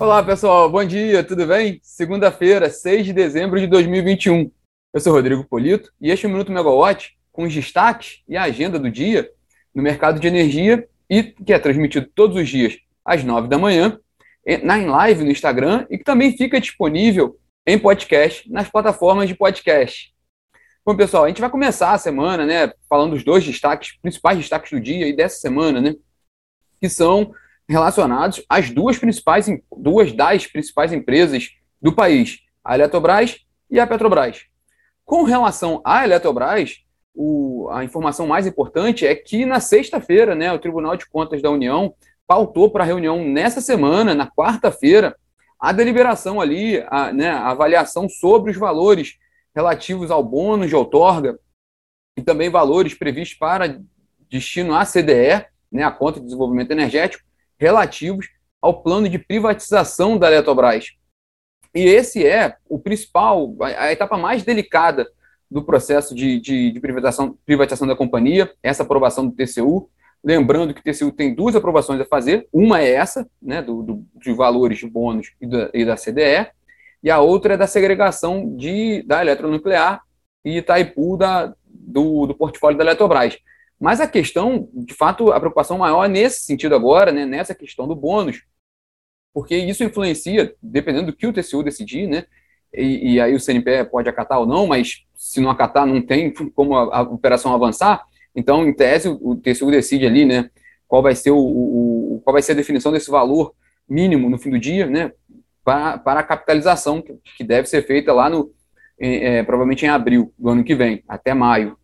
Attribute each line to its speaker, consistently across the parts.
Speaker 1: Olá, pessoal. Bom dia, tudo bem? Segunda-feira, 6 de dezembro de 2021. Eu sou Rodrigo Polito e este é o Minuto Megawatt com os destaques e a agenda do dia no mercado de energia e que é transmitido todos os dias às 9 da manhã na em live no Instagram e que também fica disponível em podcast nas plataformas de podcast. Bom, pessoal, a gente vai começar a semana, né, falando dos dois destaques, principais destaques do dia e dessa semana, né, que são relacionados às duas principais, duas das principais empresas do país, a Eletrobras e a Petrobras. Com relação à Eletrobras, o, a informação mais importante é que na sexta-feira, né, o Tribunal de Contas da União pautou para a reunião nessa semana, na quarta-feira, a deliberação ali, a, né, a avaliação sobre os valores relativos ao bônus de outorga e também valores previstos para destino à CDE, né, a conta de desenvolvimento energético, relativos ao plano de privatização da Eletrobras. E esse é o principal, a etapa mais delicada do processo de, de, de privatização, privatização da companhia, essa aprovação do TCU. Lembrando que o TCU tem duas aprovações a fazer, uma é essa, né, do, do de valores de bônus e da, e da CDE, e a outra é da segregação de, da eletronuclear e Itaipu da, do, do portfólio da Eletrobras. Mas a questão, de fato, a preocupação maior é nesse sentido agora, né, nessa questão do bônus, porque isso influencia, dependendo do que o TCU decidir, né, e, e aí o CNPE pode acatar ou não, mas se não acatar, não tem como a, a operação avançar. Então, em tese, o, o TCU decide ali, né, qual vai ser o, o, qual vai ser a definição desse valor mínimo no fim do dia, né, para, para a capitalização que, que deve ser feita lá no, é, provavelmente em abril do ano que vem, até maio.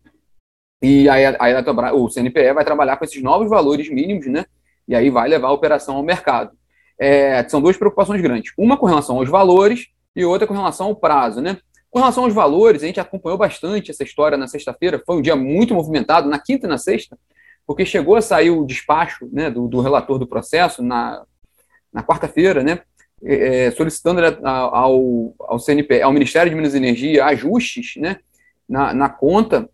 Speaker 1: E aí a, a o CNPE vai trabalhar com esses novos valores mínimos, né? E aí vai levar a operação ao mercado. É, são duas preocupações grandes. Uma com relação aos valores e outra com relação ao prazo, né? Com relação aos valores, a gente acompanhou bastante essa história na sexta-feira. Foi um dia muito movimentado, na quinta e na sexta, porque chegou a sair o despacho né, do, do relator do processo na, na quarta-feira, né? É, solicitando ao, ao CNPE, ao Ministério de Minas e Energia, ajustes né, na, na conta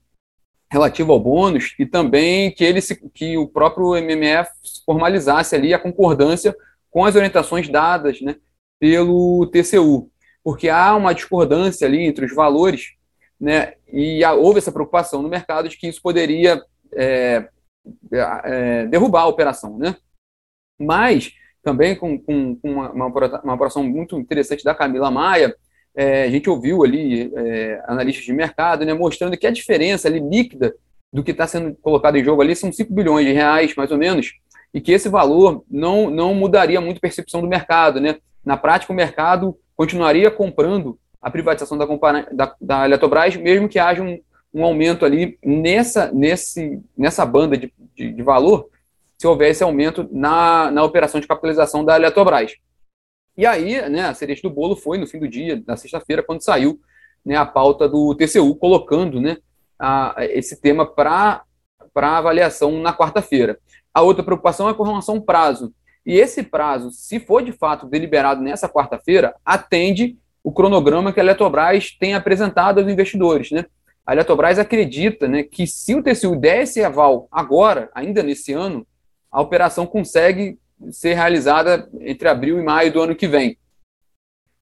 Speaker 1: relativo ao bônus e também que ele se, que o próprio MMF formalizasse ali a concordância com as orientações dadas né, pelo TCU, porque há uma discordância ali entre os valores, né, e houve essa preocupação no mercado de que isso poderia é, é, derrubar a operação, né? Mas também com, com, com uma, uma, muito interessante da Camila Maia, é, a gente ouviu ali é, analistas de mercado, né, mostrando que a diferença ali líquida do que está sendo colocado em jogo ali são 5 bilhões de reais, mais ou menos, e que esse valor não, não mudaria muito a percepção do mercado. Né? Na prática, o mercado continuaria comprando a privatização da, da, da Eletrobras, mesmo que haja um, um aumento ali nessa, nesse, nessa banda de, de, de valor, se houvesse aumento na, na operação de capitalização da Eletrobras. E aí, né, a cereja do bolo foi no fim do dia, na sexta-feira, quando saiu né, a pauta do TCU, colocando né, a, esse tema para avaliação na quarta-feira. A outra preocupação é com relação ao prazo. E esse prazo, se for de fato deliberado nessa quarta-feira, atende o cronograma que a Eletrobras tem apresentado aos investidores. Né? A Eletrobras acredita né, que se o TCU der esse aval agora, ainda nesse ano, a operação consegue ser realizada entre abril e maio do ano que vem.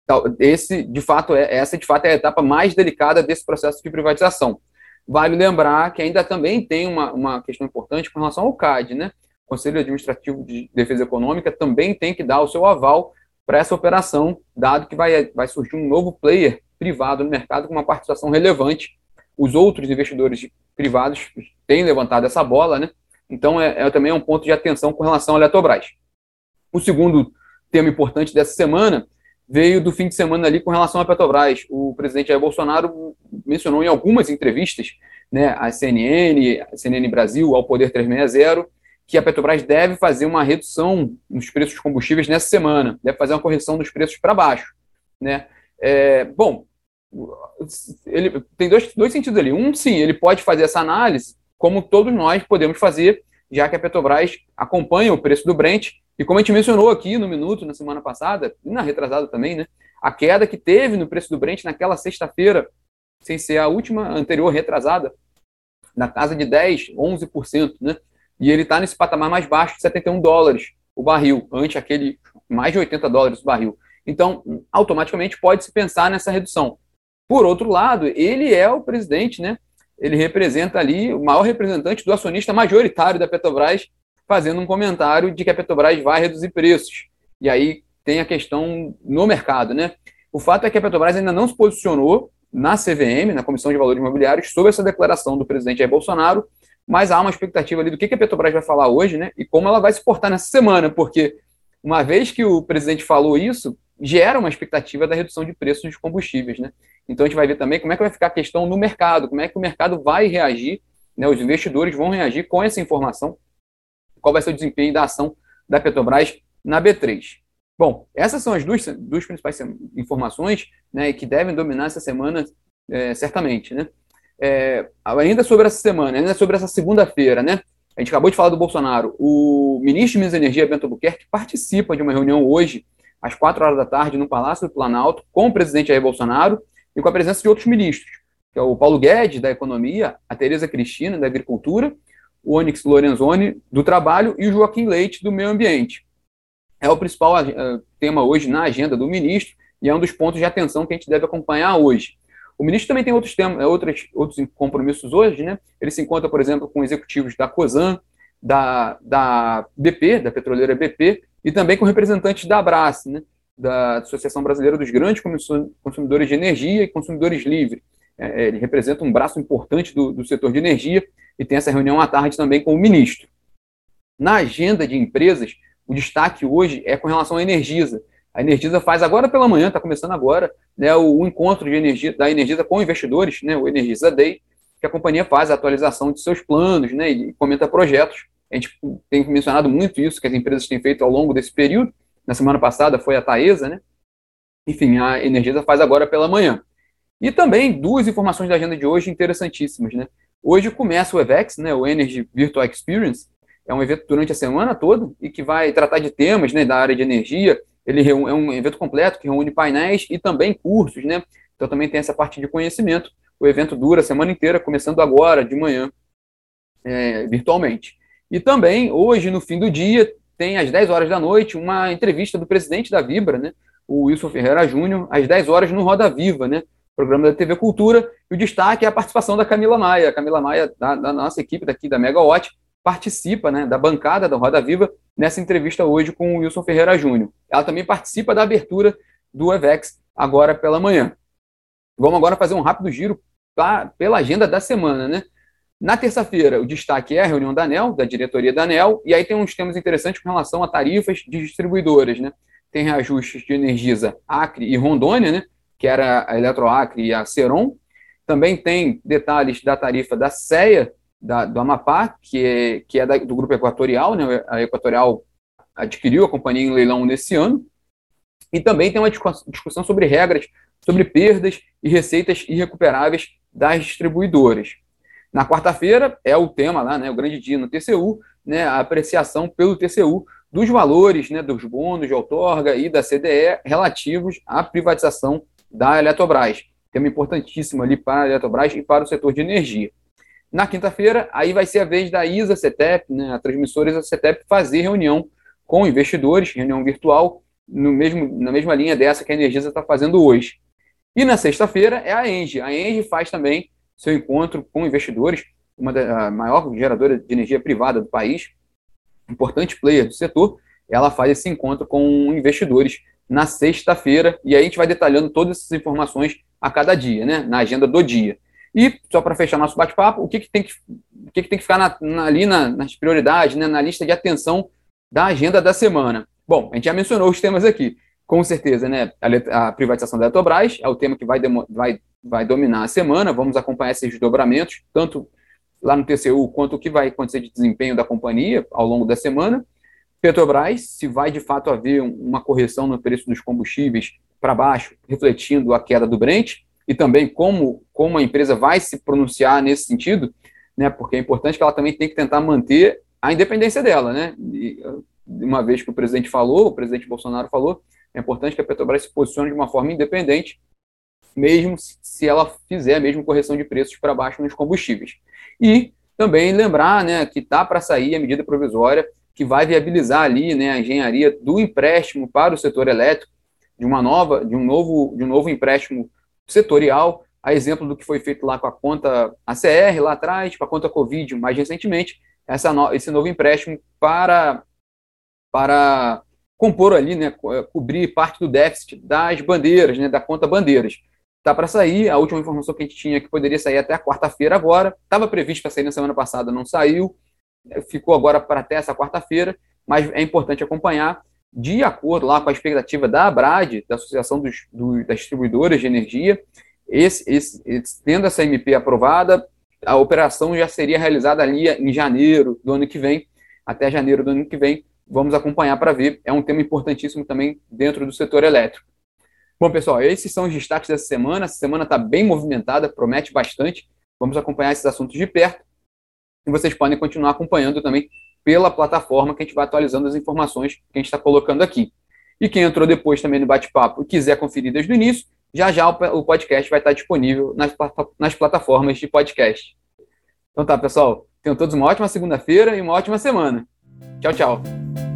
Speaker 1: Então, esse, de fato, é, essa de fato é a etapa mais delicada desse processo de privatização. Vale lembrar que ainda também tem uma, uma questão importante com relação ao CAD, né? O Conselho Administrativo de Defesa Econômica também tem que dar o seu aval para essa operação, dado que vai, vai surgir um novo player privado no mercado com uma participação relevante. Os outros investidores privados têm levantado essa bola, né? Então, é, é também um ponto de atenção com relação à Eletrobras. O segundo tema importante dessa semana veio do fim de semana ali com relação à Petrobras. O presidente Jair Bolsonaro mencionou em algumas entrevistas, né, à CNN, à CNN Brasil, ao Poder 360, que a Petrobras deve fazer uma redução nos preços dos combustíveis nessa semana, deve fazer uma correção dos preços para baixo. Né? É, bom, ele tem dois, dois sentidos ali. Um, sim, ele pode fazer essa análise, como todos nós podemos fazer, já que a Petrobras acompanha o preço do Brent e como a gente mencionou aqui no Minuto, na semana passada, e na retrasada também, né? A queda que teve no preço do Brent naquela sexta-feira, sem ser a última anterior retrasada, na casa de 10, 11%, né? E ele está nesse patamar mais baixo de 71 dólares o barril, ante aquele mais de 80 dólares o barril. Então, automaticamente pode-se pensar nessa redução. Por outro lado, ele é o presidente, né? Ele representa ali o maior representante do acionista majoritário da Petrobras, fazendo um comentário de que a Petrobras vai reduzir preços. E aí tem a questão no mercado, né? O fato é que a Petrobras ainda não se posicionou na CVM, na Comissão de Valores Imobiliários, sobre essa declaração do presidente Jair Bolsonaro, mas há uma expectativa ali do que a Petrobras vai falar hoje, né? E como ela vai se portar nessa semana, porque uma vez que o presidente falou isso, gera uma expectativa da redução de preços dos combustíveis, né? Então a gente vai ver também como é que vai ficar a questão no mercado, como é que o mercado vai reagir, né? Os investidores vão reagir com essa informação, qual vai ser o desempenho da ação da Petrobras na B3. Bom, essas são as duas, duas principais informações né, que devem dominar essa semana, é, certamente. Né? É, ainda sobre essa semana, ainda sobre essa segunda-feira, né? A gente acabou de falar do Bolsonaro. O ministro de Minas e Energia, Bento Albuquerque, participa de uma reunião hoje, às quatro horas da tarde, no Palácio do Planalto, com o presidente Jair Bolsonaro e com a presença de outros ministros, que é o Paulo Guedes, da Economia, a Tereza Cristina, da Agricultura, o Onyx Lorenzoni, do Trabalho, e o Joaquim Leite, do Meio Ambiente é o principal uh, tema hoje na agenda do ministro e é um dos pontos de atenção que a gente deve acompanhar hoje. O ministro também tem outros temas, outros, outros compromissos hoje, né? Ele se encontra, por exemplo, com executivos da COSAN, da, da BP, da petroleira BP, e também com representantes da Abras, né? da Associação Brasileira dos Grandes Consumidores de Energia e Consumidores Livres. É, ele representa um braço importante do, do setor de energia e tem essa reunião à tarde também com o ministro. Na agenda de empresas, o destaque hoje é com relação à Energisa. A Energisa faz agora pela manhã, está começando agora, né, o, o, encontro energia, da Energisa com investidores, né, o Energisa Day, que a companhia faz a atualização de seus planos né, e comenta projetos. A gente tem mencionado muito isso que as empresas têm feito ao longo desse período. Na semana passada foi a Taesa, né? Enfim, a Energisa faz agora pela manhã. E também duas informações da agenda de hoje interessantíssimas, né? Hoje começa o EVEX, né, o Energy Virtual Experience, é um evento durante a semana toda e que vai tratar de temas né, da área de energia. Ele é um evento completo que reúne painéis e também cursos, né? Então também tem essa parte de conhecimento. O evento dura a semana inteira, começando agora, de manhã, é, virtualmente. E também, hoje, no fim do dia, tem às 10 horas da noite uma entrevista do presidente da Vibra, né? O Wilson Ferreira Júnior, às 10 horas no Roda Viva, né? Programa da TV Cultura. E o destaque é a participação da Camila Maia. A Camila Maia, da, da nossa equipe daqui da Megawatt, participa né, da bancada da Roda Viva nessa entrevista hoje com o Wilson Ferreira Júnior. Ela também participa da abertura do EVEX agora pela manhã. Vamos agora fazer um rápido giro pra, pela agenda da semana, né? Na terça-feira, o destaque é a reunião da ANEL, da diretoria da ANEL, e aí tem uns temas interessantes com relação a tarifas de distribuidoras, né? Tem reajustes de Energisa Acre e Rondônia, né? Que era a Eletroacre e a Ceron. Também tem detalhes da tarifa da CEA da, do Amapá, que é, que é da, do grupo Equatorial, né? A Equatorial adquiriu a companhia em leilão nesse ano. E também tem uma discussão sobre regras, sobre perdas e receitas irrecuperáveis das distribuidoras. Na quarta-feira é o tema lá, né, o grande dia no TCU, né, a apreciação pelo TCU dos valores, né, dos bônus de outorga e da CDE relativos à privatização da Eletrobras. Tema importantíssimo ali para a Eletrobras e para o setor de energia. Na quinta-feira, aí vai ser a vez da ISA CETEP, né, a transmissora ISA CETEP, fazer reunião com investidores, reunião virtual, no mesmo, na mesma linha dessa que a Energisa está fazendo hoje. E na sexta-feira é a Engie. A Engie faz também seu encontro com investidores, uma da maior geradora de energia privada do país, importante player do setor. Ela faz esse encontro com investidores na sexta-feira, e aí a gente vai detalhando todas essas informações a cada dia, né, na agenda do dia. E, só para fechar nosso bate-papo, o que, que, tem que, o que, que tem que ficar na, na, ali na, nas prioridades, né, na lista de atenção da agenda da semana? Bom, a gente já mencionou os temas aqui. Com certeza, né, a, a privatização da Eletrobras é o tema que vai, demo, vai, vai dominar a semana. Vamos acompanhar esses desdobramentos, tanto lá no TCU quanto o que vai acontecer de desempenho da companhia ao longo da semana. Petrobras, se vai de fato haver uma correção no preço dos combustíveis para baixo, refletindo a queda do Brent e também como, como a empresa vai se pronunciar nesse sentido, né, porque é importante que ela também tem que tentar manter a independência dela, né, e, uma vez que o presidente falou, o presidente Bolsonaro falou, é importante que a Petrobras se posicione de uma forma independente, mesmo se ela fizer a mesma correção de preços para baixo nos combustíveis. E também lembrar né, que está para sair a medida provisória que vai viabilizar ali né, a engenharia do empréstimo para o setor elétrico, de uma nova, de um novo, de um novo empréstimo setorial, a exemplo do que foi feito lá com a conta ACR lá atrás, com a conta Covid mais recentemente, essa no, esse novo empréstimo para, para compor ali, né, cobrir parte do déficit das bandeiras, né, da conta bandeiras. Está para sair, a última informação que a gente tinha que poderia sair até a quarta-feira agora, estava previsto para sair na semana passada, não saiu, ficou agora para até essa quarta-feira, mas é importante acompanhar, de acordo lá com a expectativa da ABRAD, da Associação dos, do, das Distribuidoras de Energia, esse, esse, tendo essa MP aprovada, a operação já seria realizada ali em janeiro do ano que vem, até janeiro do ano que vem, vamos acompanhar para ver, é um tema importantíssimo também dentro do setor elétrico. Bom, pessoal, esses são os destaques dessa semana, essa semana está bem movimentada, promete bastante, vamos acompanhar esses assuntos de perto, e vocês podem continuar acompanhando também pela plataforma que a gente vai atualizando as informações que a gente está colocando aqui. E quem entrou depois também no bate-papo e quiser conferir desde o início, já já o podcast vai estar disponível nas, nas plataformas de podcast. Então tá, pessoal. Tenham todos uma ótima segunda-feira e uma ótima semana. Tchau, tchau.